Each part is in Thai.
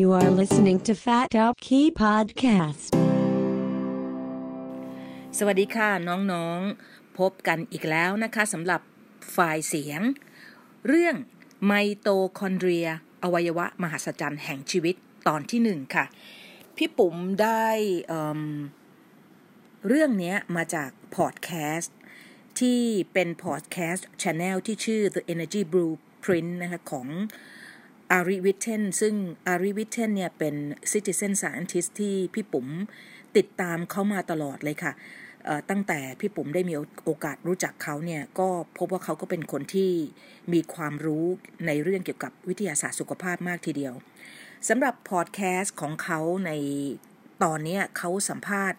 You are listening to Fat Out Key Podcast. สวัสดีค่ะน้องๆ พบกันอีกแล้วนะคะสำหรับไฟล์เสียง เรื่องไมโตคอนเดรีย อวัยวะมหัศจรรย์แห่งชีวิตตอนที่หนึ่งค่ะ พี่ปุ๋มได้เรื่องนี้มาจากพอดแคสต์ที่เป็นพอดแคสต์ช n แนลที่ชื่อ The Energy Blueprint นะคะของ Ari Whitten ซึ่ง Ari Whitten เนี่ยเป็น Citizen Scientist ที่พี่ปุ๋มติดตามเขามาตลอดเลยค่ะตั้งแต่พี่ปุ๋มได้มีโอกาสรู้จักเขาเนี่ยก็พบว่าเขาก็เป็นคนที่มีความรู้ในเรื่องเกี่ยวกับวิทยาศาสตร์สุขภาพมากทีเดียวสำหรับพอดแคสต์ของเขาในตอนนี้เขาสัมภาษณ์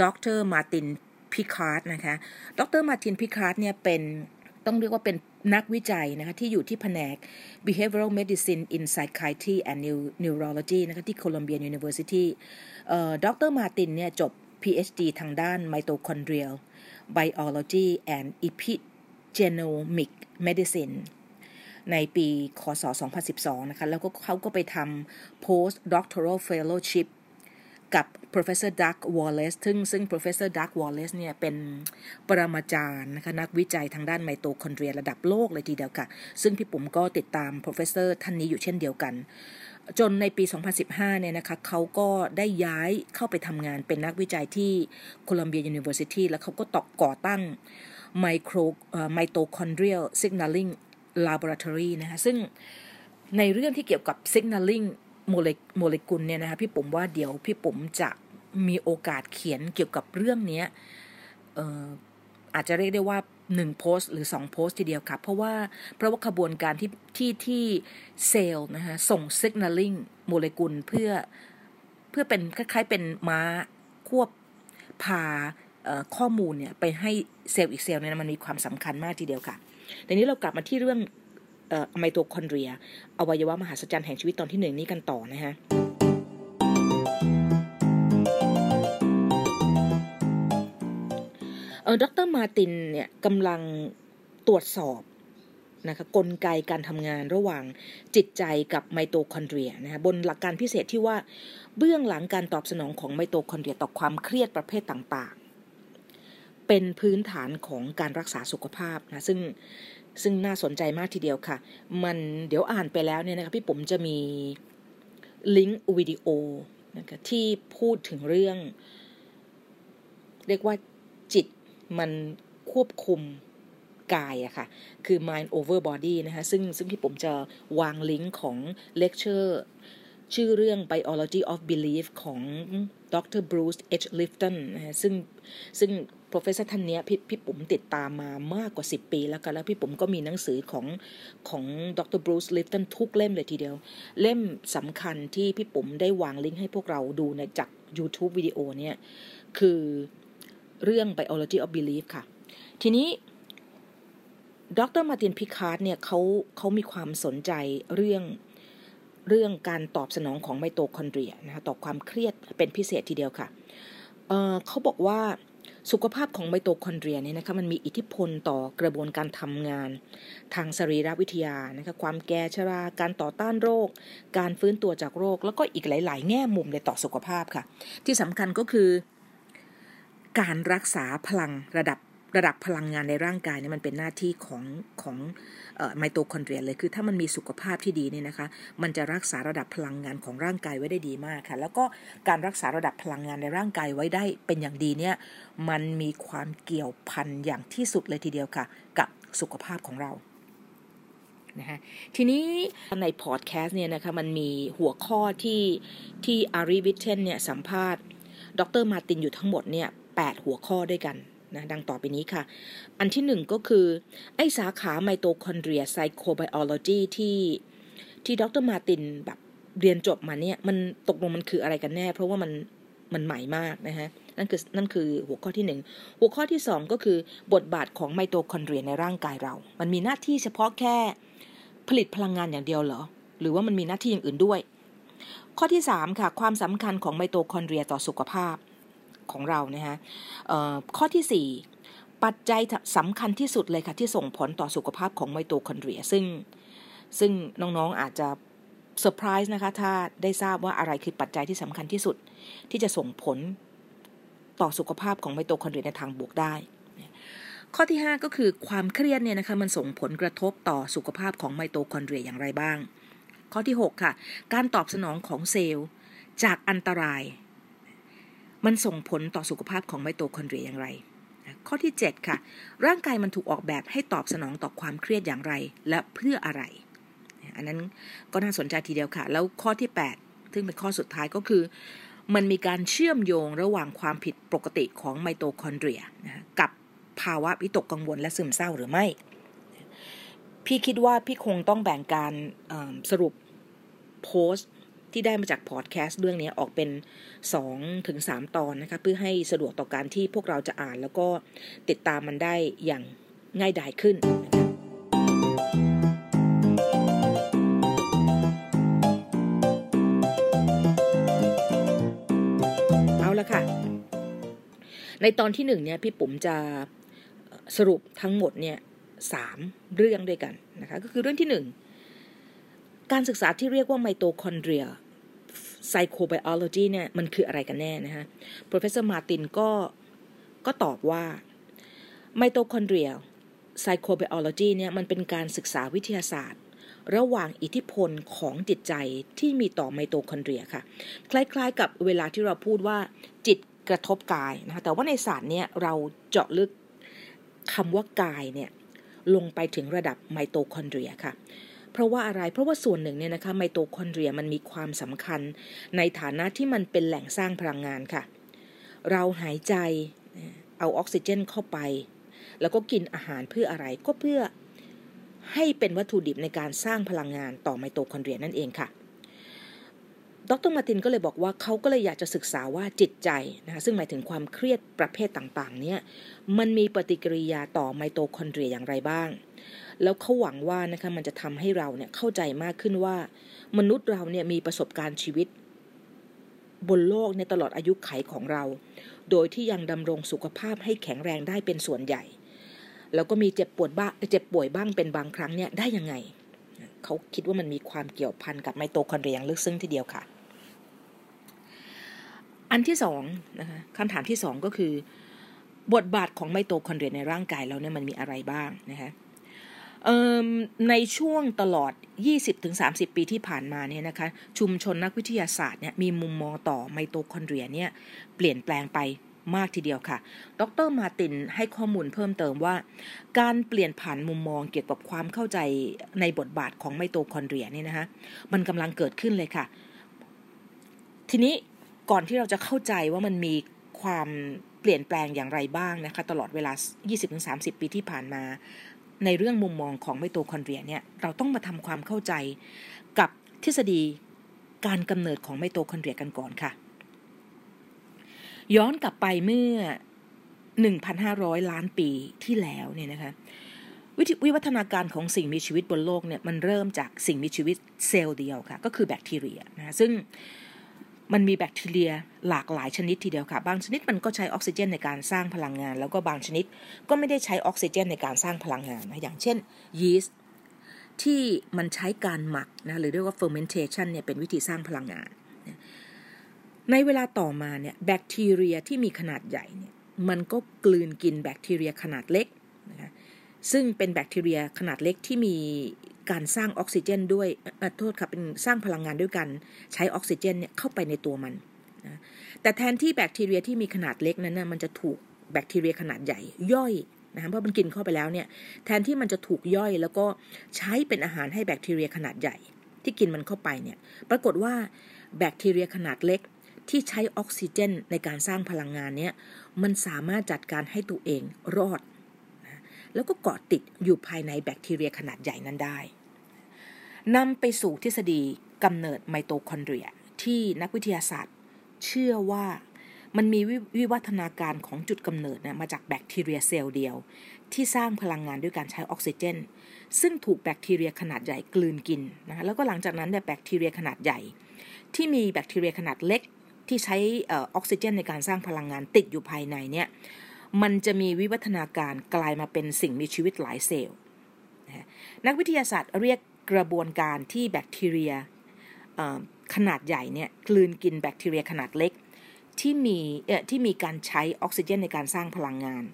ดร Martin Picard นะคะ ดร Martin Picard เนี่ยเป็น ต้องเรียกว่าเป็นนักวิจัยนะคะที่อยู่ที่แผนก behavioral medicine in psychiatry and neurology นะคะที่ Columbia University เอ่อดรมาตินเนี่ยจบ PhD ทางด้าน mitochondrial biology and epigenomic medicine ในปีคศ 2012 นะคะ แล้วก็เขาก็ไปทำ post doctoral fellowship กับ professor Doug Wallace ซึ่งซึ่ง professor Doug Wallace เนี่ยเป็นปรมาจารย์นะคะนักวิจัยทางด้านไมโตคอนเดรียระดับโลกเลยทีเดียวค่ะ ซึ่งพี่ปุ๋มก็ติดตาม professor ท่านนี้อยู่เช่นเดียวกัน จนในปี 2015 เนี่ยนะคะเขาก็ได้ย้ายเข้าไปทำงานเป็นนักวิจัยที่ Columbia University แล้วเขาก็ตอกก่อตั้ง micro mitochondrial signaling laboratory นะคะซึ่งในเรื่องที่เกี่ยวกับ signaling โมเลโมเลกุลเนี่ยนะคะพี่ปุ๋มว่าเดี๋ยวพี่ปุ๋มจะมีโอกาสเขียนเกี่ยวกับเรื่องนี้อออาจจะเรียกได้ว่าหนึ่งโพสต์หรือสองโพสต์ทีเดียวค่ะเพราะว่าเพราะว่าขบวนการที่ที่ที่เซลล์นะคะส่ง signaling โมเลกุลเพื่อเพื่อเป็นคล้ายๆเป็นม้าควบพาข้อมูลเนี่ยไปให้เซลล์อีกเซลล์เนี่ยมันมีความสำคัญมากทีเดียวค่ะแต่นี้เรากลับมาที่เรื่อง ไมโตคอนเดรีย อวัยวะมหัศจรรย์แห่งชีวิตตอนที่หนึ่งนี้กันต่อนะฮะเออดร Martin เนี่ยกำลังตรวจสอบนะคะกลไกการทำงานระหว่างจิตใจกับไมโตคอนเดรียนะคะบนหลักการพิเศษที่ว่าเบื้องหลังการตอบสนองของไมโตคอนเดรียต่อความเครียดประเภทต่างๆ เป็นพื้นฐานของการรักษาสุขภาพนะซึ่ง ซึ่งน่าสนใจมากทีเดียวค่ะ มันเดี๋ยวอ่านไปแล้วเนี่ยนะคะพี่ปุ๋มจะมีลิงก์วิดีโอนะคะที่พูดถึงเรื่อง เรียกว่าจิตมันควบคุมกายอะค่ะ คือ mind over body นะคะ ซึ่งซึ่งที่ผมจะวางลิงก์ของเลคเชอร์ชื่อเรื่อง biology of belief ของดร Bruce H. Lifton นะคะซึ่งซึ่ง professor ท่านเนี้ยพี่พี่ปุ๋มติดตามมามากกว่า 10 ปีแล้วกันแล้วพี่ปุ๋มก็มีหนังสือของของดร Bruce Lipton ทุกเล่มเลยทีเดียว เล่มสำคัญที่พี่ปุ๋มได้วางลิงก์ให้พวกเราดูในจาก YouTube วิดีโอเนี่ยคือเรื่อง biology of belief ค่ะ ทีนี้ดร Martin Picard เนี่ยเขาเขามีความสนใจเรื่องเรื่องการตอบสนองของไมโตคอนเดรียนะคะต่อความเครียดเป็นพิเศษทีเดียวค่ะเเขาบอกว่า สุขภาพของไมโตคอนเดรียเนี่ยนะคะมันมีอิทธิพลต่อกระบวนการทำงาน ทางสรีรวิทยานะคะความแก่ชราการต่อต้านโรค การฟื้นตัวจากโรค แล้วก็อีกหลาย ๆ แง่มุมเลยต่อสุขภาพค่ะ ที่สำคัญก็คือ การรักษาพลังระดับ ระดับพลังงานในร่างกายเนี่ยมันเป็นหน้าที่ของของไมโตคอนเดรียเลยคือถ้ามันมีสุขภาพที่ดีเนี่ยนะคะ มันจะรักษาระดับพลังงานของร่างกายไว้ได้ดีมากค่ะ แล้วก็การรักษาระดับพลังงานในร่างกายไว้ได้เป็นอย่างดีเนี่ยมันมีความเกี่ยวพันอย่างที่สุดเลยทีเดียวค่ะ กับสุขภาพของเรานะฮะทีนี้ในพอดแคสต์เนี่ยนะคะมันมีหัวข้อที่ที่ Ari Whitten เนี่ยสัมภาษณ์ ดร Martin อยู่ทั้งหมดเนี่ยแปดหัวข้อด้วยกัน นะดังต่อไปนี้ค่ะ อันที่หนึ่งก็คือ ไอสาขาไมโตคอนเดรีย psychobiology ที่ที่ดร Martin แบบเรียนจบมาเนี่ยมันตกลงมันคืออะไรกันแน่ เพราะว่ามันมันใหม่มากนะฮะนั่นคือนั่นคือหัวข้อที่หนึ่งหัวข้อที่สองก็คือบทบาทของไมโตคอนเดรียในร่างกายเรา มันมีหน้าที่เฉพาะแค่ผลิตพลังงานอย่างเดียวเหรอ หรือว่ามันมีหน้าที่อย่างอื่นด้วย ข้อที่สามค่ะ ความสำคัญของไมโตคอนเดรียต่อสุขภาพ ของเรานะฮะข้อที่ 4 ปัจจัยสำคัญที่สุดเลยค่ะ ที่ส่งผลต่อสุขภาพของไมโตคอนเดรีย ซึ่งซึ่งน้องๆอาจจะเซอร์ไพรส์นะคะถ้าได้ทราบว่าอะไรคือปัจจัยที่สำคัญที่สุด ที่จะส่งผลต่อสุขภาพของไมโตคอนเดรียในทางบวกได้ข้อที่ 5 ก็คือความเครียดเนี่ยนะคะมันส่งผลกระทบต่อสุขภาพของไมโตคอนเดรียอย่างไรบ้าง ข้อที่ 6 ค่ะ การตอบสนองของเซลล์จากอันตราย มันส่งผลต่อสุขภาพของไมโตคอนเดรียอย่างไร ข้อที่ 7 ค่ะ ร่างกายมันถูกออกแบบให้ตอบสนองต่อความเครียดอย่างไร และเพื่ออะไร อันนั้นก็น่าสนใจทีเดียวค่ะ แล้วข้อที่ 8 ซึ่งเป็นข้อสุดท้ายก็คือ มันมีการเชื่อมโยงระหว่างความผิดปกติของไมโตคอนเดรียนะกับภาวะวิตกกังวลและซึมเศร้าหรือไม่ พี่คิดว่าพี่คงต้องแบ่งการสรุปโพสต์ ที่ได้มาจากพอดแคสต์เรื่องนี้ออกเป็น2ถึง3ตอนนะคะเพื่อให้สะดวกต่อการที่พวกเราจะอ่าน แล้วก็ติดตามมันได้อย่างง่ายดายขึ้นเอาละค่ะ ในตอนที่หนึ่งเนี่ยพี่ปุ๋มจะสรุปทั้งหมดเนี่ยสามเรื่องด้วยกันนะคะก็คือเรื่องที่หนึ่งการศึกษาที่เรียกว่าไมโตคอนเดรีย ไซโคไบโอโลจีเนี่ยมันคืออะไรกันแน่นะฮะ professor Martin ก็ก็ตอบว่าไมโตคอนเดรีย psychobiology เนี่ยมันเป็นการศึกษาวิทยาศาสตร์ ระหว่างอิทธิพลของจิตใจที่มีต่อไมโตคอนเดรียค่ะ คล้ายๆ กับเวลาที่เราพูดว่าจิตกระทบกายนะคะแต่ว่าในศาสตร์เนี่ยเราเจาะลึกคำว่ากายเนี่ยลงไปถึงระดับไมโตคอนเดรียค่ะ เพราะว่าอะไร เพราะว่าส่วนหนึ่งเนี่ยนะคะไมโตคอนเดรียมันมีความสำคัญ ในฐานะที่มันเป็นแหล่งสร้างพลังงานค่ะ เราหายใจเอาออกซิเจนเข้าไป แล้วก็กินอาหารเพื่ออะไรก็เพื่อให้เป็นวัตถุดิบในการสร้างพลังงานต่อไมโตคอนเดรียนั่นเองค่ะดร Martin ก็เลยบอกว่าเขาก็เลยอยากจะศึกษาว่าจิตใจนะคะซึ่งหมายถึงความเครียดประเภทต่างๆ เนี่ยมันมีปฏิกิริยาต่อไมโตคอนเดรียอย่างไรบ้าง แล้วเขาหวังว่านะคะมันจะทำให้เราเนี่ยเข้าใจมากขึ้นว่า มนุษย์เราเนี่ยมีประสบการณ์ชีวิต บนโลกในตลอดอายุขัยของเรา โดยที่ยังดำรงสุขภาพให้แข็งแรงได้เป็นส่วนใหญ่ แล้วก็มีเจ็บปวดบ้างเจ็บป่วยบ้างเป็นบางครั้งเนี่ยได้ยังไงเขาคิดว่ามันมีความเกี่ยวพันกับไมโตคอนเดรียอย่างลึกซึ้งทีเดียวค่ะ อันที่สองนะคะคำถามที่สองก็คือ บทบาทของไมโตคอนเดรียในร่างกายเราเนี่ยมันมีอะไรบ้างนะคะ ในช่วงตลอด 20-30 ปีที่ผ่านมาเนี่ยนะคะชุมชนนักวิทยาศาสตร์เนี่ยมีมุมมองต่อไมโตคอนเดรียเนี่ยเปลี่ยนแปลงไปมากทีเดียวค่ะ ดร Martin ให้ข้อมูลเพิ่มเติมว่า การเปลี่ยนผ่านมุมมองเกี่ยวกับความเข้าใจในบทบาทของไมโตคอนเดรียเนี่ยนะคะมันกำลังเกิดขึ้นเลยค่ะ ทีนี้ก่อนที่เราจะเข้าใจว่ามันมีความเปลี่ยนแปลงอย่างไรบ้างนะคะ ตลอดเวลา 20-30 ปีที่ผ่านมา ในเรื่องมุมมองของไมโตคอนเดรียเนี่ยเราต้องมาทำความเข้าใจกับทฤษฎีการกำเนิดของไมโตคอนเดรียกันก่อนค่ะ ย้อนกลับไปเมื่อ 1,500 ล้านปีที่แล้วเนี่ยนะคะววิวัฒนาการของสิ่งมีชีวิตบนโลกเนี่ยมันเริ่มจากสิ่งมีชีวิตเซลล์เดียวค่ะ ก็คือแบคทีเรียนะซึ่ง มันมีแบคทีเรียหลากหลายชนิดทีเดียวค่ะ บางชนิดมันก็ใช้ออกซิเจนในการสร้างพลังงาน แล้วก็บางชนิดก็ไม่ได้ใช้ออกซิเจนในการสร้างพลังงานนะอย่างเช่นยีสต์ที่มันใช้การหมักนะหรือเรียกว่า fermentation เนี่ยเป็นวิธีสร้างพลังงานในเวลาต่อมาเนี่ยแบคทีเรียที่มีขนาดใหญ่เนี่ยมันก็กลืนกินแบคทีเรียขนาดเล็กนะคะซึ่งเป็นแบคทีเรียขนาดเล็กที่มี การสร้างออกซิเจนด้วยโทษครับเป็นสร้างพลังงานด้วยกันใช้ออกซิเจนเนี่ยเข้าไปในตัวมันนะแต่แทนที่แบคทีเรียที่มีขนาดเล็กนั้นนะมันจะถูกแบคทีเรียขนาดใหญ่ย่อยนะเพราะมันกินเข้าไปแล้วเนี่ยแทนที่มันจะถูกย่อยแล้วก็ใช้เป็นอาหารให้แบคทีเรียขนาดใหญ่ ที่กินมันเข้าไปเนี่ยปรากฏว่าแบคทีเรียขนาดเล็กที่ใช้ออกซิเจนในการสร้างพลังงานเนี่ยมันสามารถจัดการให้ตัวเองรอด แล้วก็เกาะติดอยู่ภายในแบคทีเรียขนาดใหญ่นั้นได้ นำไปสู่ทฤษฎีกำเนิดไมโตคอนเดรีย ที่นักวิทยาศาสตร์ เชื่อว่ามันมีวิวัฒนาการของจุดกำเนิดนะมาจากแบคทีเรียเซลล์เดียว ที่สร้างพลังงานด้วยการใช้ออกซิเจน ซึ่งถูกแบคทีเรียขนาดใหญ่กลืนกินนะแล้วก็หลังจากนั้นเนี่ยแบคทีเรียขนาดใหญ่ ที่มีแบคทีเรียขนาดเล็กที่ใช้ออกซิเจนในการสร้างพลังงานติดอยู่ภายในเนี่ยมันจะมีวิวัฒนาการกลายมาเป็นสิ่งมีชีวิตหลายเซลล์นักวิทยาศาสตร์เรียก กระบวนการที่แบคทีเรียขนาดใหญ่เนี่ยกลืนกินแบคทีเรียขนาดเล็ก ที่มีเอ่อที่มีการใช้ออกซิเจนในการสร้างพลังงาน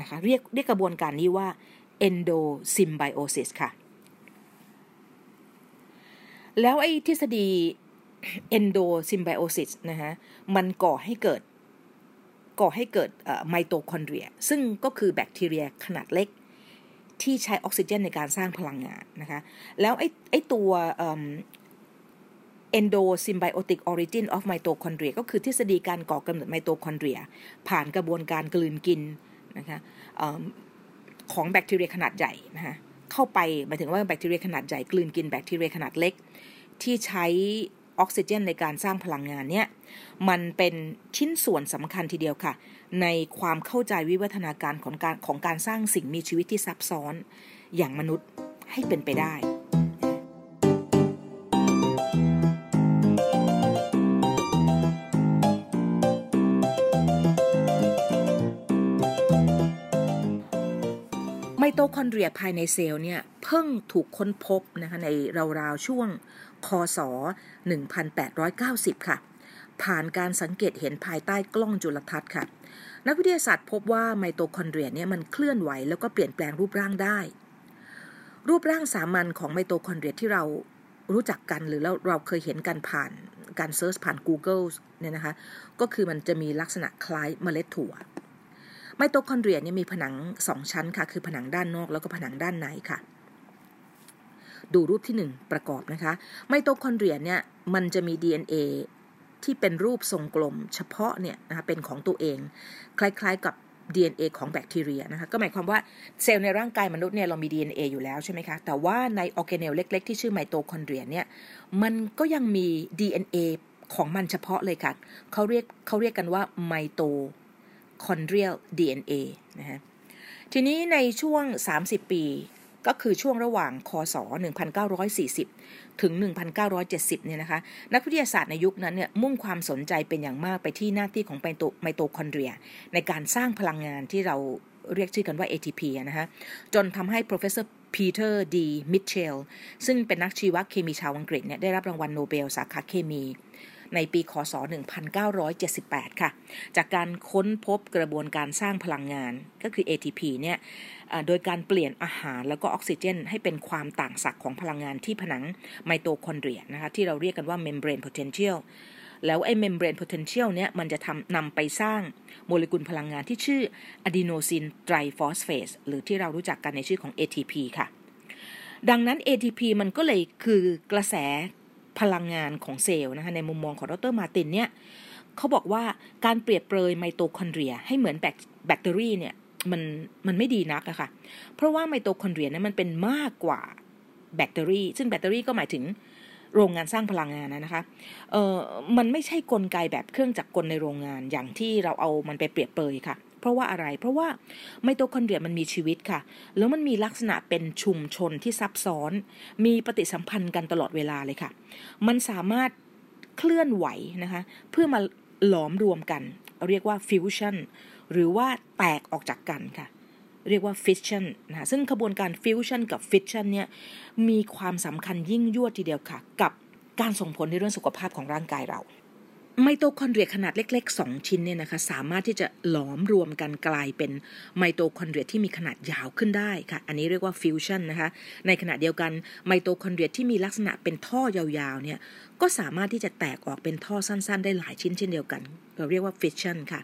นะคะเรียกเรียกกระบวนการนี้ว่า endosymbiosis ค่ะ แล้วไอ้ทฤษฎี endosymbiosis นะฮะมันก่อให้เกิดก่อให้เกิดไมโตคอนเดรีย ซึ่งก็คือแบคทีเรียขนาดเล็ก ที่ใช้ออกซิเจนในการสร้างพลังงานนะคะ แล้วไอ้ไอ้ตัว endosymbiotic origin of mitochondria ก็คือทฤษฎีการก่อกำเนิดไมโตคอนเดรีย ผ่านกระบวนการกลืนกินนะคะของแบคทีเรียขนาดใหญ่นะคะเข้าไปหมายถึงว่าแบคทีเรียขนาดใหญ่กลืนกินแบคทีเรียขนาดเล็ก ที่ใช้ออกซิเจนในการสร้างพลังงานเนี่ยมันเป็นชิ้นส่วนสำคัญทีเดียวค่ะ ในความเข้าใจวิวัฒนาการของการของการสร้างสิ่งมีชีวิตที่ซับซ้อนอย่างมนุษย์ให้เป็นไปได้ ไมโตคอนเดรียภายในเซลล์เนี่ย เพิ่งถูกค้นพบนะคะในราวๆช่วง คศ 1890 ค่ะ ผ่านการสังเกตเห็นภายใต้กล้องจุลทรรศน์ค่ะ นักวิทยาศาสตร์พบว่าไมโตคอนเดรียเนี่ยมันเคลื่อนไหวแล้วก็เปลี่ยนแปลงรูปร่างได้ รูปร่างสามัญของไมโตคอนเดรียที่เรารู้จักกันหรือแล้วเราเคยเห็นกันผ่านการ search ผ่าน Google เนี่ยนะคะ ก็คือมันจะมีลักษณะคล้ายเมล็ดถั่ว ไมโตคอนเดรียเนี่ยมีผนังสองชั้นค่ะ คือผนังด้านนอกแล้วก็ผนังด้านในค่ะ ดูรูปที่ 1 ประกอบนะคะ ไมโตคอนเดรียเนี่ยมันจะมี DNA ที่เป็นรูปทรงกลม เฉพาะเนี่ยนะคะเป็นของตัวเอง คล้ายๆกับ DNA ของแบคทีเรียนะคะก็หมายความว่าเซลล์ในร่างกายมนุษย์เนี่ยเรามี DNA อยู่แล้วใช่ไหมคะแต่ว่าในออร์แกเนลล์เล็ก ๆ ที่ชื่อไมโตคอนเดรียเนี่ยมันก็ยังมี DNA ของมันเฉพาะเลยค่ะเขาเรียกเขาเรียกกันว่าไมโต mitochondrial DNA นะฮะทีนี้ในช่วง 30 ปี ก็คือช่วงระหว่างคศ 1940 ถึง 1970 เนี่ยนะคะ นักวิทยาศาสตร์ในยุคนั้นเนี่ยมุ่งความสนใจเป็นอย่างมากไปที่หน้าที่ของไมโตไมโตคอนเดรีย ในการสร้างพลังงานที่เราเรียกชื่อกันว่า ATP นะฮะ จนทำให้ professor Peter D. Mitchell ซึ่งเป็นนักชีวเคมีชาวอังกฤษเนี่ยได้รับรางวัลโนเบลสาขาเคมีในปี คศ 1978 ค่ะ จากการค้นพบกระบวนการสร้างพลังงานก็คือ ATP เนี่ย โดยการเปลี่ยนอาหารแล้วก็ออกซิเจน ให้เป็นความต่างศักย์ของพลังงานที่ผนังไมโตคอนเดรียนะคะที่เราเรียกกันว่า membrane potential แล้วไอ้ membrane potential เนี่ยมันจะทำนำไปสร้างโมเลกุลพลังงานที่ชื่อ adenosine triphosphate หรือที่เรารู้จักกันในชื่อของ ATP ค่ะ ดังนั้น ATP มันก็เลยคือกระแสพลังงานของเซลล์นะคะในมุมมองของดร.มาร์ตินเนี่ยเขาบอกว่าการเปรียบเปรยไมโตคอนเดรีย ให้เหมือนแบตเตอรี่เนี่ย มันมันไม่ดีนักอะค่ะ เพราะว่าไมโตคอนเดรียนั้นมันเป็นมากกว่าแบตเตอรี่ซึ่งแบตเตอรี่ก็หมายถึงโรงงานสร้างพลังงานนะคะเออมันไม่ใช่กลไกแบบเครื่องจักรกลในโรงงานอย่างที่เราเอามันไปเปรียบเปรยค่ะ เพราะว่าอะไร เพราะว่าไมโตคอนเดรียมันมีชีวิตค่ะ แล้วมันมีลักษณะเป็นชุมชนที่ซับซ้อน มีปฏิสัมพันธ์กันตลอดเวลาเลยค่ะ มันสามารถเคลื่อนไหวนะคะ เพื่อมาหลอมรวมกัน เรียกว่าฟิวชั่น หรือว่าแตกออกจากกันค่ะ เรียกว่าฟิชชันนะซึ่งขบวนการฟิวชันกับฟิชชันเนี่ยมีความสำคัญยิ่งยวดทีเดียวค่ะ กับการส่งผลในเรื่องสุขภาพของร่างกายเราไมโตคอนเดรียขนาดเล็ก ๆ 2 ชิ้นเนี่ยนะคะสามารถที่จะหลอมรวมกันกลายเป็นไมโตคอนเดรียที่มีขนาดยาวขึ้นได้ค่ะ อันนี้เรียกว่าฟิวชันนะคะ ในขณะเดียวกันไมโตคอนเดรียที่มีลักษณะเป็นท่อยาวๆเนี่ยก็สามารถที่จะแตกออกเป็นท่อสั้น ๆ ได้หลายชิ้นเช่นเดียวกัน เราเรียกว่าฟิชชันค่ะ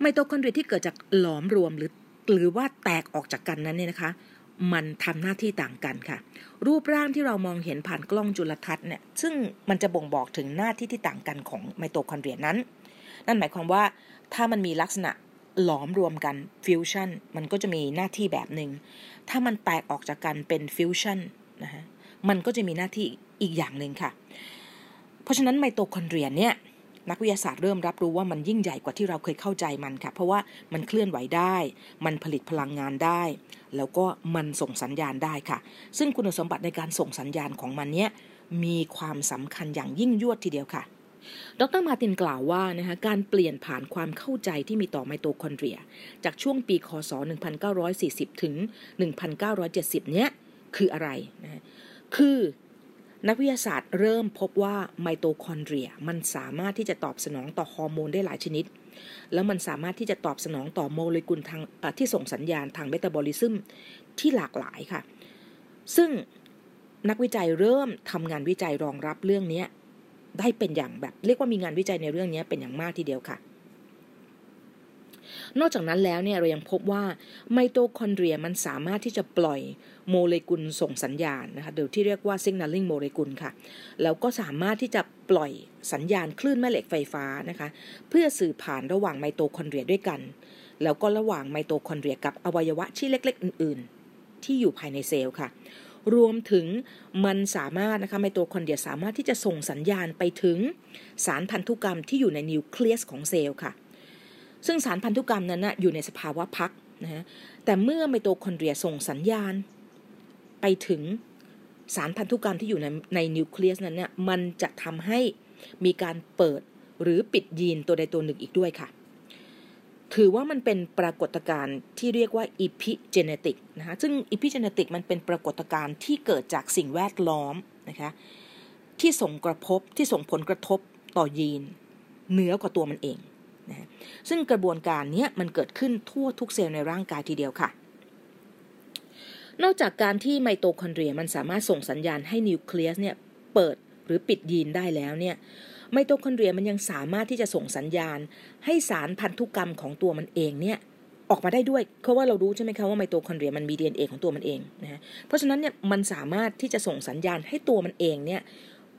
ไมโตคอนเดรียที่เกิดจากหลอมรวมหรือหรือว่าแตกออกจากกันนั้นเนี่ยนะคะ มันทำหน้าที่ต่างกันค่ะ รูปร่างที่เรามองเห็นผ่านกล้องจุลทรรศน์เนี่ยซึ่งมันจะบ่งบอกถึงหน้าที่ที่ต่างกันของไมโตคอนเดรียนั้น นั่นหมายความว่าถ้ามันมีลักษณะหลอมรวมกันฟิวชั่นมันก็จะมีหน้าที่แบบหนึ่งถ้ามันแตกออกจากกันเป็นฟิชชั่นนะฮะมันก็จะมีหน้าที่อีกอย่างหนึ่งค่ะ เพราะฉะนั้นไมโตคอนเดรียเนี่ย นักวิทยาศาสตร์เริ่มรับรู้ว่ามันยิ่งใหญ่กว่าที่เราเคยเข้าใจมันค่ะ เพราะว่ามันเคลื่อนไหวได้ มันผลิตพลังงานได้ แล้วก็มันส่งสัญญาณได้ค่ะ ซึ่งคุณสมบัติในการส่งสัญญาณของมันเนี้ยมีความสำคัญอย่างยิ่งยวดทีเดียวค่ะ ดร.มาร์ตินกล่าวว่านะคะการเปลี่ยนผ่านความเข้าใจที่มีต่อไมโตคอนเดรีย จากช่วงปีคศ 1940 ถึง 1970 เนี้ยคืออะไรนะคือ นักวิทยาศาสตร์เริ่มพบว่าไมโตคอนเดรีย มันสามารถที่จะตอบสนองต่อฮอร์โมนได้หลายชนิด แล้วมันสามารถที่จะตอบสนองต่อโมเลกุลทางที่ส่งสัญญาณทางเมตาบอลิซึมที่หลากหลายค่ะ ซึ่งนักวิจัยเริ่มทำงานวิจัยรองรับเรื่องนี้ได้เป็นอย่างแบบ เรียกว่ามีงานวิจัยในเรื่องนี้เป็นอย่างมากทีเดียวค่ะนอกจากนั้นแล้วเนี่ยเรายังพบว่าไมโตคอนเดรียมันสามารถที่จะปล่อย โมเลกุลส่งสัญญาณนะคะหรือที่เรียกว่า signaling โมเลกุลค่ะ แล้วก็สามารถที่จะปล่อยสัญญาณคลื่นแม่เหล็กไฟฟ้านะคะ เพื่อสื่อผ่านระหว่างไมโตคอนเดรียด้วยกัน แล้วก็ระหว่างไมโตคอนเดรียกับอวัยวะที่เล็ก ๆ อื่น ๆ ที่อยู่ภายในเซลล์ค่ะ รวมถึงมันสามารถนะคะไมโตคอนเดรียสามารถที่จะส่งสัญญาณไปถึงสารพันธุกรรมที่อยู่ในนิวเคลียสของเซลล์ค่ะ ซึ่งสารพันธุกรรมนั้นนะอยู่ในสภาวะพักนะฮะแต่เมื่อไมโตคอนเดรียส่งสัญญาณ ไปถึงสารพันธุกรรมที่อยู่ในในนิวเคลียสนั้นเนี่ยมันจะทำให้มีการเปิดหรือปิดยีนตัวใดตัวหนึ่งอีกด้วยค่ะ ถือว่ามันเป็นปรากฏการณ์ที่เรียกว่า epigenetic นะคะซึ่ง epigenetic มันเป็นปรากฏการณ์ที่เกิดจากสิ่งแวดล้อมนะคะที่ส่งกระทบที่ส่งผลกระทบต่อยีนเหนือกว่าตัวมันเองนะซึ่งกระบวนการนี้มันเกิดขึ้นทั่วทุกเซลล์ในร่างกายทีเดียวค่ะ นอกจากการที่ไมโตคอนเดรียมันสามารถส่งสัญญาณให้นิวเคลียสเนี่ยเปิดหรือปิดยีนได้แล้วเนี่ยไมโตคอนเดรียมันยังสามารถที่จะส่งสัญญาณ ให้สารพันธุกรรมของตัวมันเองเนี่ยออกมาได้ด้วยเพราะว่าเรารู้ใช่ไหมคะว่าไมโตคอนเดรียมันมี DNA ของตัวมันเองนะเพราะฉะนั้นเนี่ยมันสามารถที่จะส่งสัญญาณให้ตัวมันเองเนี่ย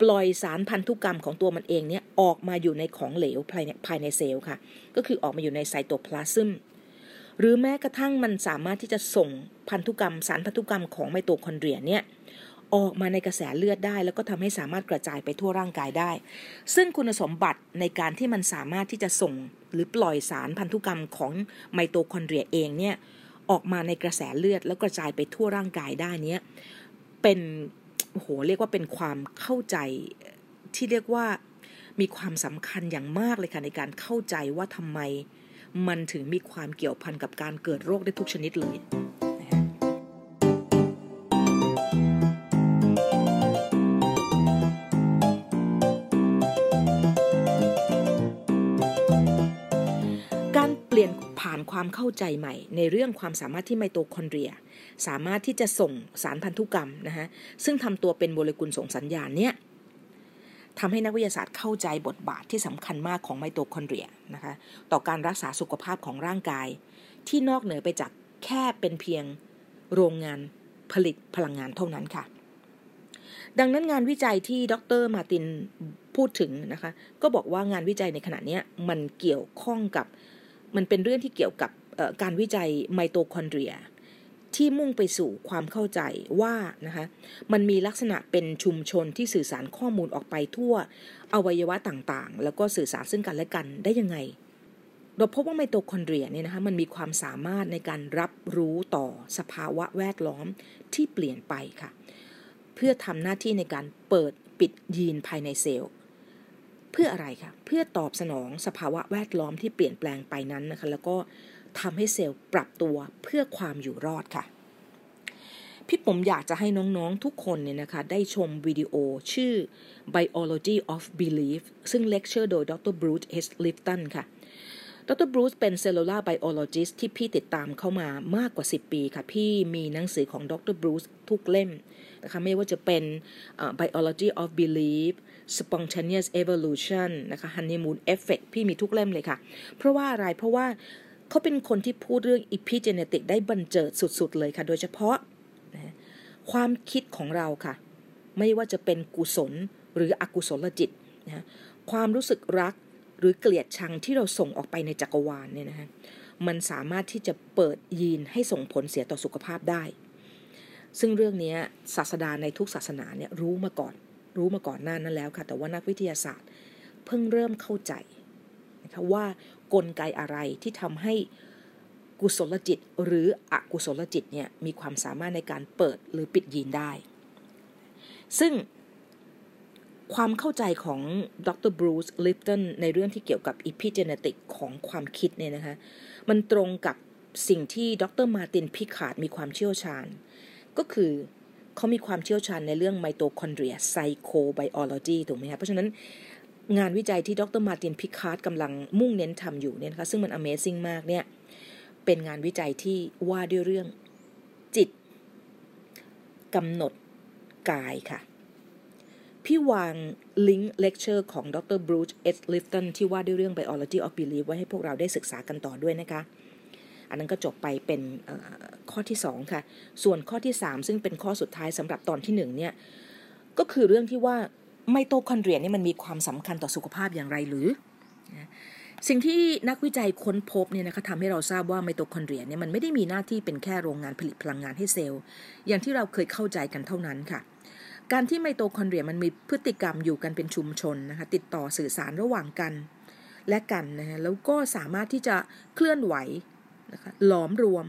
ปล่อยสารพันธุกรรมของตัวมันเองเนี่ยออกมาอยู่ในของเหลวภายในภายในเซลล์ค่ะ ก็คือออกมาอยู่ในไซโตพลาซึม หรือแม้กระทั่งมันสามารถที่จะส่งพันธุกรรมสารพันธุกรรมของไมโตคอนเดรียเนี่ยออกมาในกระแสเลือดได้ แล้วก็ทำให้สามารถกระจายไปทั่วร่างกายได้ ซึ่งคุณสมบัติในการที่มันสามารถที่จะส่งหรือปล่อยสารพันธุกรรมของไมโตคอนเดรียเองเนี่ยออกมาในกระแสเลือดแล้วกระจายไปทั่วร่างกายได้เนี้ยเป็นโหเรียกว่าเป็นความเข้าใจที่เรียกว่ามีความสำคัญอย่างมากเลยค่ะในการเข้าใจว่าทำไม มันถึงมีความเกี่ยวพันกับการเกิดโรคได้ทุกชนิดเลย การเปลี่ยนผ่านความเข้าใจใหม่ ในเรื่องความสามารถที่ไมโตคอนเดรีย สามารถที่จะส่งสารพันธุกรรมนะฮะซึ่งทำตัวเป็นโมเลกุลส่งสัญญาณเนี้ย ทำให้นักวิทยาศาสตร์เข้าใจบทบาทที่สำคัญมากของไมโตคอนเดรียนะคะต่อการรักษาสุขภาพของร่างกาย ที่นอกเหนือไปจากแค่เป็นเพียงโรงงานผลิตพลังงานเท่านั้นค่ะ ดังนั้นงานวิจัยที่ดรมาตินพูดถึงนะคะก็บอกว่างานวิจัยในขณะนี้มันเกี่ยวข้องกับมันเป็นเรื่องที่เกี่ยวกับการวิจัยไมโตคอนเดรีย ที่มุ่งไปสู่ความเข้าใจว่านะคะมันมีลักษณะเป็นชุมชนที่สื่อสารข้อมูลออกไปทั่วอวัยวะต่างๆ แล้วก็สื่อสารซึ่งกันและกันได้ยังไง เราพบว่าไมโตคอนเดรียเนี่ยนะคะมันมีความสามารถในการรับรู้ต่อสภาวะแวดล้อมที่เปลี่ยนไปค่ะ เพื่อทำหน้าที่ในการเปิดปิดยีนภายในเซลล์เพื่ออะไรคะเพื่อตอบสนองสภาวะแวดล้อมที่เปลี่ยนแปลงไปนั้นนะคะแล้วก็ ทำให้เซลล์ปรับตัวเพื่อความอยู่รอดค่ะ พี่ผมอยากจะให้น้องๆทุกคนเนี่ยนะคะ ได้ชมวิดีโอชื่อ Biology of Belief ซึ่งเลคเชอร์โดยดร Bruce H. Lipton ค่ะดร Bruce เป็น Cellular Biologist ที่พี่ติดตามเข้ามามากกว่า 10 ปีค่ะ พี่มีหนังสือของดร Bruce ทุกเล่มนะคะไม่ว่าจะเป็น uh, Biology of Belief Spontaneous Evolution นะคะ Honeymoon Effect พี่มีทุกเล่มเลยค่ะ เพราะว่าอะไรเพราะว่า เขาเป็นคนที่พูดเรื่อง epigenetic ได้บรรเจิดสุดๆเลยค่ะ โดยเฉพาะนะความคิดของเราค่ะ ไม่ว่าจะเป็นกุศลหรืออกุศลจิตนะความรู้สึกรักหรือเกลียดชังที่เราส่งออกไปในจักรวาลเนี่ยนะฮะมันสามารถที่จะเปิดยีนให้ส่งผลเสียต่อสุขภาพได้ ซึ่งเรื่องนี้ศาสดาในทุกศาสนาเนี่ยรู้มาก่อน รู้มาก่อนหน้านั้นแล้วค่ะ แต่ว่านักวิทยาศาสตร์ เพิ่งเริ่มเข้าใจ นะคะว่ากลไกอะไรที่ทำให้กุศลจิตหรืออกุศลจิตเนี่ยมีความสามารถในการเปิดหรือปิดยีนได้ ซึ่งความเข้าใจของดร Bruce Lipton ในเรื่องที่เกี่ยวกับ epigenetic ของความคิดเนี่ยนะคะมันตรงกับสิ่งที่ดร Martin Picard มีความเชี่ยวชาญ ก็คือเขามีความเชี่ยวชาญในเรื่อง mitochondria psychobiology ถูกไหมคะเพราะฉะนั้น งานวิจัยที่ดร Martin Picard กำลังมุ่งเน้นทำอยู่เนี่ยนะคะซึ่งมัน Amazing มากเนี่ยเป็นงานวิจัยที่ว่าด้วยเรื่องจิตกำหนดกายค่ะ พี่วางลิงก์เลคเชอร์ของดร Bruce H. Lipton ที่ว่าด้วยเรื่อง biology of belief ไว้ให้พวกเราได้ศึกษากันต่อด้วยนะคะ อันนั้นก็จบไปเป็นข้อที่ 2 ค่ะ ส่วนข้อที่ 3 ซึ่งเป็นข้อสุดท้ายสำหรับตอนที่ 1 เนี่ย ก็คือเรื่องที่ว่า ไมโตคอนเดรียนี่มันมีความสำคัญต่อสุขภาพอย่างไรหรือสิ่งที่นักวิจัยค้นพบเนี่ยนะคะทำให้เราทราบว่าไมโตคอนเดรียเนี่ยมันไม่ได้มีหน้าที่เป็นแค่โรงงานผลิตพลังงานให้เซลล์ อย่างที่เราเคยเข้าใจกันเท่านั้นค่ะ การที่ไมโตคอนเดรียมันมีพฤติกรรมอยู่กันเป็นชุมชนนะคะติดต่อสื่อสารระหว่างกันและกันนะฮะแล้วก็สามารถที่จะเคลื่อนไหวนะคะหลอมรวม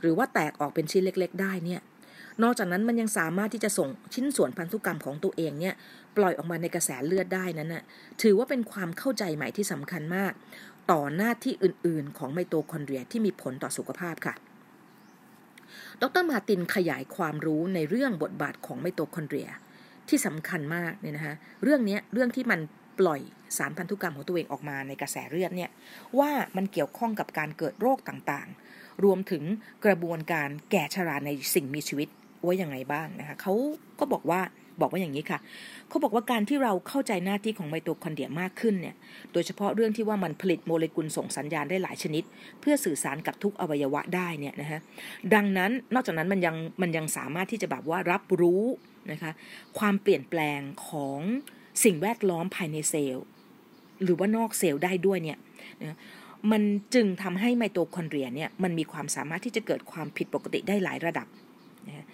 หรือว่าแตกออกเป็นชิ้นเล็ก ๆ ได้เนี่ยนอกจากนั้นมันยังสามารถที่จะส่งชิ้นส่วนพันธุกรรมของตัวเองเนี่ย ปล่อยออกมาในกระแสเลือดได้นั้นน่ะถือว่าเป็นความเข้าใจใหม่ที่สำคัญมาก ต่อหน้าที่อื่นๆ ของไมโตคอนเดรียที่มีผลต่อสุขภาพค่ะ ดร Martin ขยายความรู้ในเรื่องบทบาทของไมโตคอนเดรียที่สำคัญมากเนี่ยนะคะเรื่องนี้เรื่องที่มันปล่อยสารพันธุกรรมของตัวเองออกมาในกระแสเลือดเนี่ยว่ามันเกี่ยวข้องกับการเกิดโรคต่างๆ รวมถึงกระบวนการแก่ชราในสิ่งมีชีวิตว่าอย่างไงบ้างนะคะเขาก็บอกว่า บอกว่าอย่างนี้ค่ะ เขาบอกว่าการที่เราเข้าใจหน้าที่ของไมโตคอนเดรียมากขึ้นเนี่ย โดยเฉพาะเรื่องที่ว่ามันผลิตโมเลกุลส่งสัญญาณได้หลายชนิด เพื่อสื่อสารกับทุกอวัยวะได้เนี่ยนะฮะ ดังนั้นนอกจากนั้นมันยังมันยังสามารถที่จะแบบว่ารับรู้นะคะความเปลี่ยนแปลงของสิ่งแวดล้อมภายในเซลล์หรือว่านอกเซลล์ได้ด้วยเนี่ยนะมันจึงทำให้ไมโตคอนเดรียเนี่ยมันมีความสามารถที่จะเกิดความผิดปกติได้หลายระดับนะ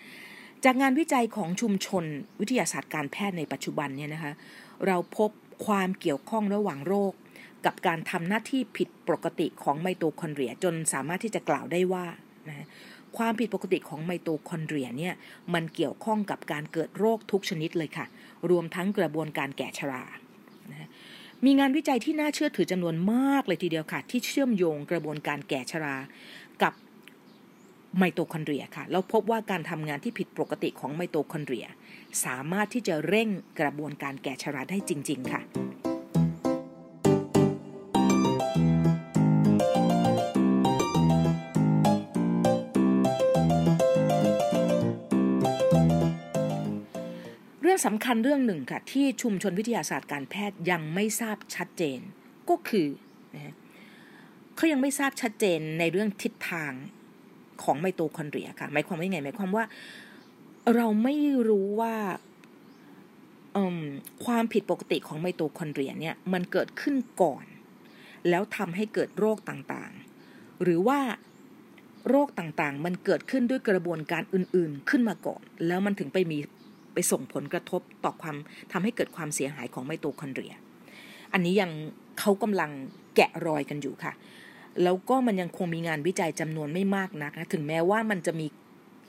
จากงานวิจัยของชุมชนวิทยาศาสตร์การแพทย์ในปัจจุบันเนี่ยนะคะเราพบความเกี่ยวข้องระหว่างโรค กับการทำหน้าที่ผิดปกติของไมโตคอนเดรียจนสามารถที่จะกล่าวได้ว่านะความผิดปกติของไมโตคอนเดรียเนี่ยมันเกี่ยวข้องกับการเกิดโรคทุกชนิดเลยค่ะ รวมทั้งกระบวนการแก่ชรานะมีงานวิจัยที่น่าเชื่อถือจำนวนมากเลยทีเดียวค่ะ ที่เชื่อมโยงกระบวนการแก่ชรา ไมโตคอนเดรียค่ะ เราพบว่าการทำงานที่ผิดปกติของไมโตคอนเดรีย สามารถที่จะเร่งกระบวนการแก่ชราได้จริง ๆ ค่ะเรื่องสำคัญเรื่องหนึ่งค่ะ ที่ชุมชนวิทยาศาสตร์การแพทย์ยังไม่ทราบชัดเจน ก็คือเขายังไม่ทราบชัดเจนในเรื่องทิศทาง ของไมโตคอนเดรียค่ะ หมายความว่าไง หมายความว่า เราไม่รู้ว่าความผิดปกติของไมโตคอนเดรียเนี่ยมันเกิดขึ้นก่อน แล้วทำให้เกิดโรคต่างๆ หรือว่าโรคต่างๆ มันเกิดขึ้นด้วยกระบวนการอื่นๆ ขึ้นมาก่อน แล้วมันถึงไปมีไปส่งผลกระทบต่อความทำให้เกิดความเสียหายของไมโตคอนเดรีย อันนี้ยังเขากำลังแกะรอยกันอยู่ค่ะ แล้วก็มันยังคงมีงานวิจัยจำนวนไม่มากนักนะถึงแม้ว่ามันจะมี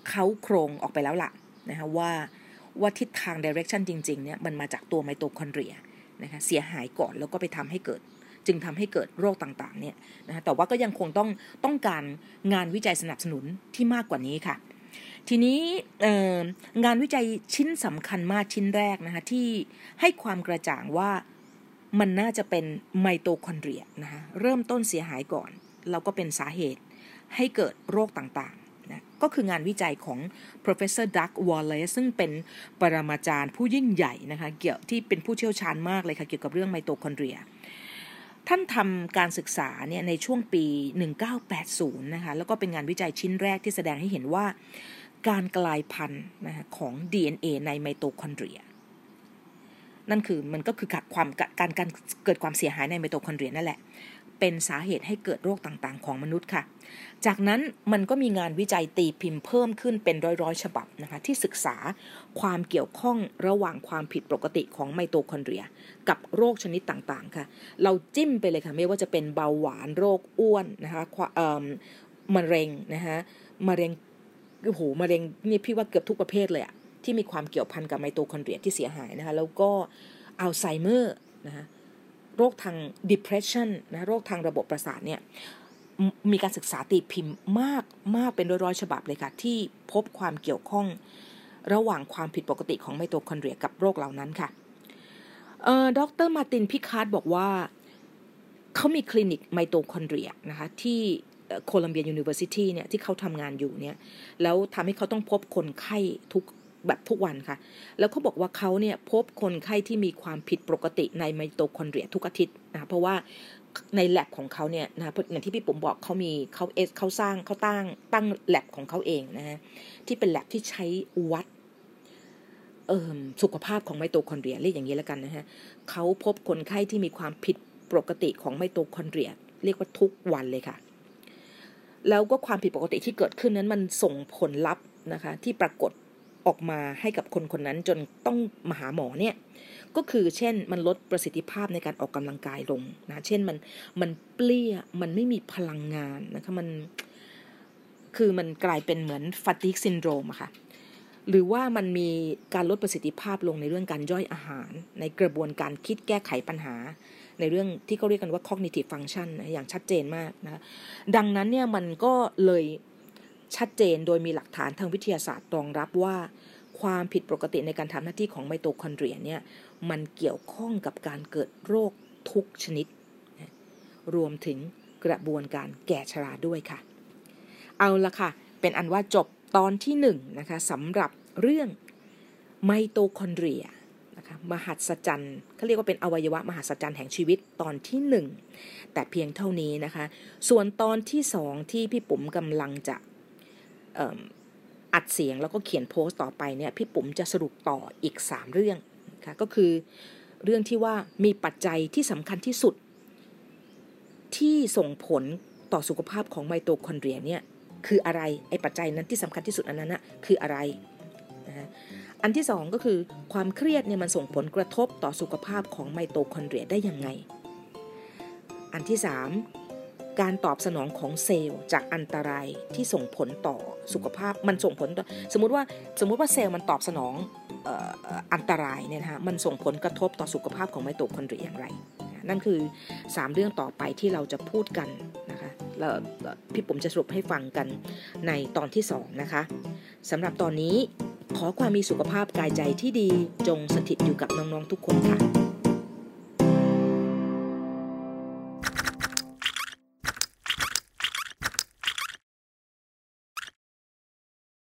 เค้าโครงออกไปแล้วล่ะนะคะว่าว่าทิศทาง direction จริงๆเนี่ยมันมาจากตัวไมโตคอนเดรียนะคะเสียหายก่อนแล้วก็ไปทำให้เกิด จึงทำให้เกิดโรคต่างๆเนี่ยนะคะแต่ว่าก็ยังคงต้องต้องการงานวิจัยสนับสนุนที่มากกว่านี้ค่ะ ทีนี้งานวิจัยชิ้นสำคัญมากชิ้นแรกนะคะที่ให้ความกระจ่างว่า มันน่าจะเป็นไมโตคอนเดรียนะคะเริ่มต้นเสียหายก่อนแล้วก็เป็นสาเหตุให้เกิดโรคต่างๆนะก็คืองานวิจัยของ professor Doug Wallace ซึ่งเป็นปรมาจารย์ผู้ยิ่งใหญ่นะคะเกี่ยวที่เป็นผู้เชี่ยวชาญมากเลยค่ะเกี่ยวกับเรื่องไมโตคอนเดรียท่านทำการศึกษาเนี่ยในช่วงปี 1980 นะคะ แล้วก็เป็นงานวิจัยชิ้นแรกที่แสดงให้เห็นว่า การกลายพันธุ์นะคะของ DNA ในไมโตคอนเดรีย นั่นคือมันก็คือความการการเกิดความเสียหายในไมโตคอนเดรียนั่นแหละ เป็นสาเหตุให้เกิดโรคต่างๆ ของมนุษย์ค่ะ จากนั้นมันก็มีงานวิจัยตีพิมพ์เพิ่มขึ้นเป็นร้อยๆ ฉบับนะคะที่ศึกษาความเกี่ยวข้องระหว่างความผิดปกติของไมโตคอนเดรีย กับโรคชนิดต่างๆค่ะ เราจิ้มไปเลยค่ะไม่ว่าจะเป็นเบาหวานโรคอ้วนนะคะมะเร็งนะคะมะเร็งโอ้โหมะเร็งนี่พี่ว่าเกือบทุกประเภทเลยอะ ที่มีความเกี่ยวพันกับไมโตคอนเดรียที่เสียหายนะคะแล้วก็อัลไซเมอร์นะคะโรคทาง depression นะโรคทางระบบประสาทเนี่ยมีการศึกษาตีพิมพ์มากมากเป็นร้อยๆฉบับเลยค่ะ ที่พบความเกี่ยวข้องระหว่างความผิดปกติของไมโตคอนเดรียกับโรคเหล่านั้นค่ะเอ่อดร. Martin Picard บอกว่าเขามีคลินิกไมโตคอนเดรียนะคะที่ Columbia University เนี่ยที่เขาทำงานอยู่เนี่ยแล้วทำให้เขาต้องพบคนไข้ทุก แบบทุกวันค่ะ แล้วเขาบอกว่าเขาเนี่ยพบคนไข้ที่มีความผิดปกติในไมโตคอนเดรียทุกอาทิตย์นะเพราะว่าในแล็บของเขาเนี่ยนะอย่างที่พี่ปุ๋มบอกเขามีเขาเอสเขาสร้างเขาตั้งตั้งแล็บของเขาเองนะฮะที่เป็นแล็บที่ใช้วัดเอ่อสุขภาพของไมโตคอนเดรียเรียกอย่างนี้แล้วกันนะฮะเขาพบคนไข้ที่มีความผิดปกติของไมโตคอนเดรีย เรียกว่าทุกวันเลยค่ะ แล้วก็ความผิดปกติที่เกิดขึ้นนั้นมันส่งผลลัพธ์นะคะ ที่ปรากฏ ออกมาให้กับคนคนนั้นจนต้องมาหาหมอเนี่ยก็คือเช่นมันลดประสิทธิภาพในการออกกำลังกายลงนะเช่นมันมันเปลี้ยมันไม่มีพลังงานนะคะมันคือมันกลายเป็นเหมือนฟาติกซินโดรมอะค่ะหรือว่ามันมีการลดประสิทธิภาพลงในเรื่องการย่อยอาหาร ในกระบวนการคิดแก้ไขปัญหา ในเรื่องที่เขาเรียกกันว่า cognitive function นะอย่างชัดเจนมากนะดังนั้นเนี่ยมันก็เลย ชัดเจนโดยมีหลักฐานทางวิทยาศาสตร์รองรับว่า ความผิดปกติในการทำหน้าที่ของไมโตคอนเดรียเนี่ยมันเกี่ยวข้องกับการเกิดโรคทุกชนิด รวมถึงกระบวนการแก่ชราด้วยค่ะ เอาละค่ะ เป็นอันว่าจบตอนที่1นนะคะสำหรับเรื่องไมโตคอนเดรียนะคะมหัศจรรย์เขาเรียกว่าเป็นอวัยวะมหัศจรรย์แห่งชีวิตตอนที่ 1 แต่เพียงเท่านี้นะคะ ส่วนตอนที่ 2 ที่พี่ปุ๋มกำลังจะ อัดเสียงแล้วก็เขียนโพสต์ต่อไปเนี่ยพี่ปุ๋มจะสรุปต่ออีก 3 เรื่องค่ะก็คือเรื่องที่ว่ามีปัจจัยที่สำคัญที่สุด ที่ส่งผลต่อสุขภาพของไมโตคอนเดรียเนี่ยคืออะไรไอ้ปัจจัยนั้นที่สำคัญที่สุดอันนั้นนะคืออะไรนะอันที่สองก็คือความเครียดเนี่ยมันส่งผลกระทบต่อสุขภาพของไมโตคอนเดรียได้ยังไง อันที่สาม การตอบสนองของเซลล์จากอันตรายที่ส่งผลต่อสุขภาพมันส่งผลต่อสมมติว่าสมมติว่าเซลล์มันตอบสนองอันตรายเนี่ยนะฮะมันส่งผลกระทบต่อสุขภาพของไมโตคอนเดรียอย่างไร นั่นคือ 3 เรื่องต่อไปที่เราจะพูดกันนะคะแล้วพี่ปุ๋มจะสรุปให้ฟังกันในตอนที่ 2 นะคะสำหรับตอนนี้ขอความมีสุขภาพกายใจที่ดีจงสถิตอยู่กับน้อง ๆ ทุกคนค่ะ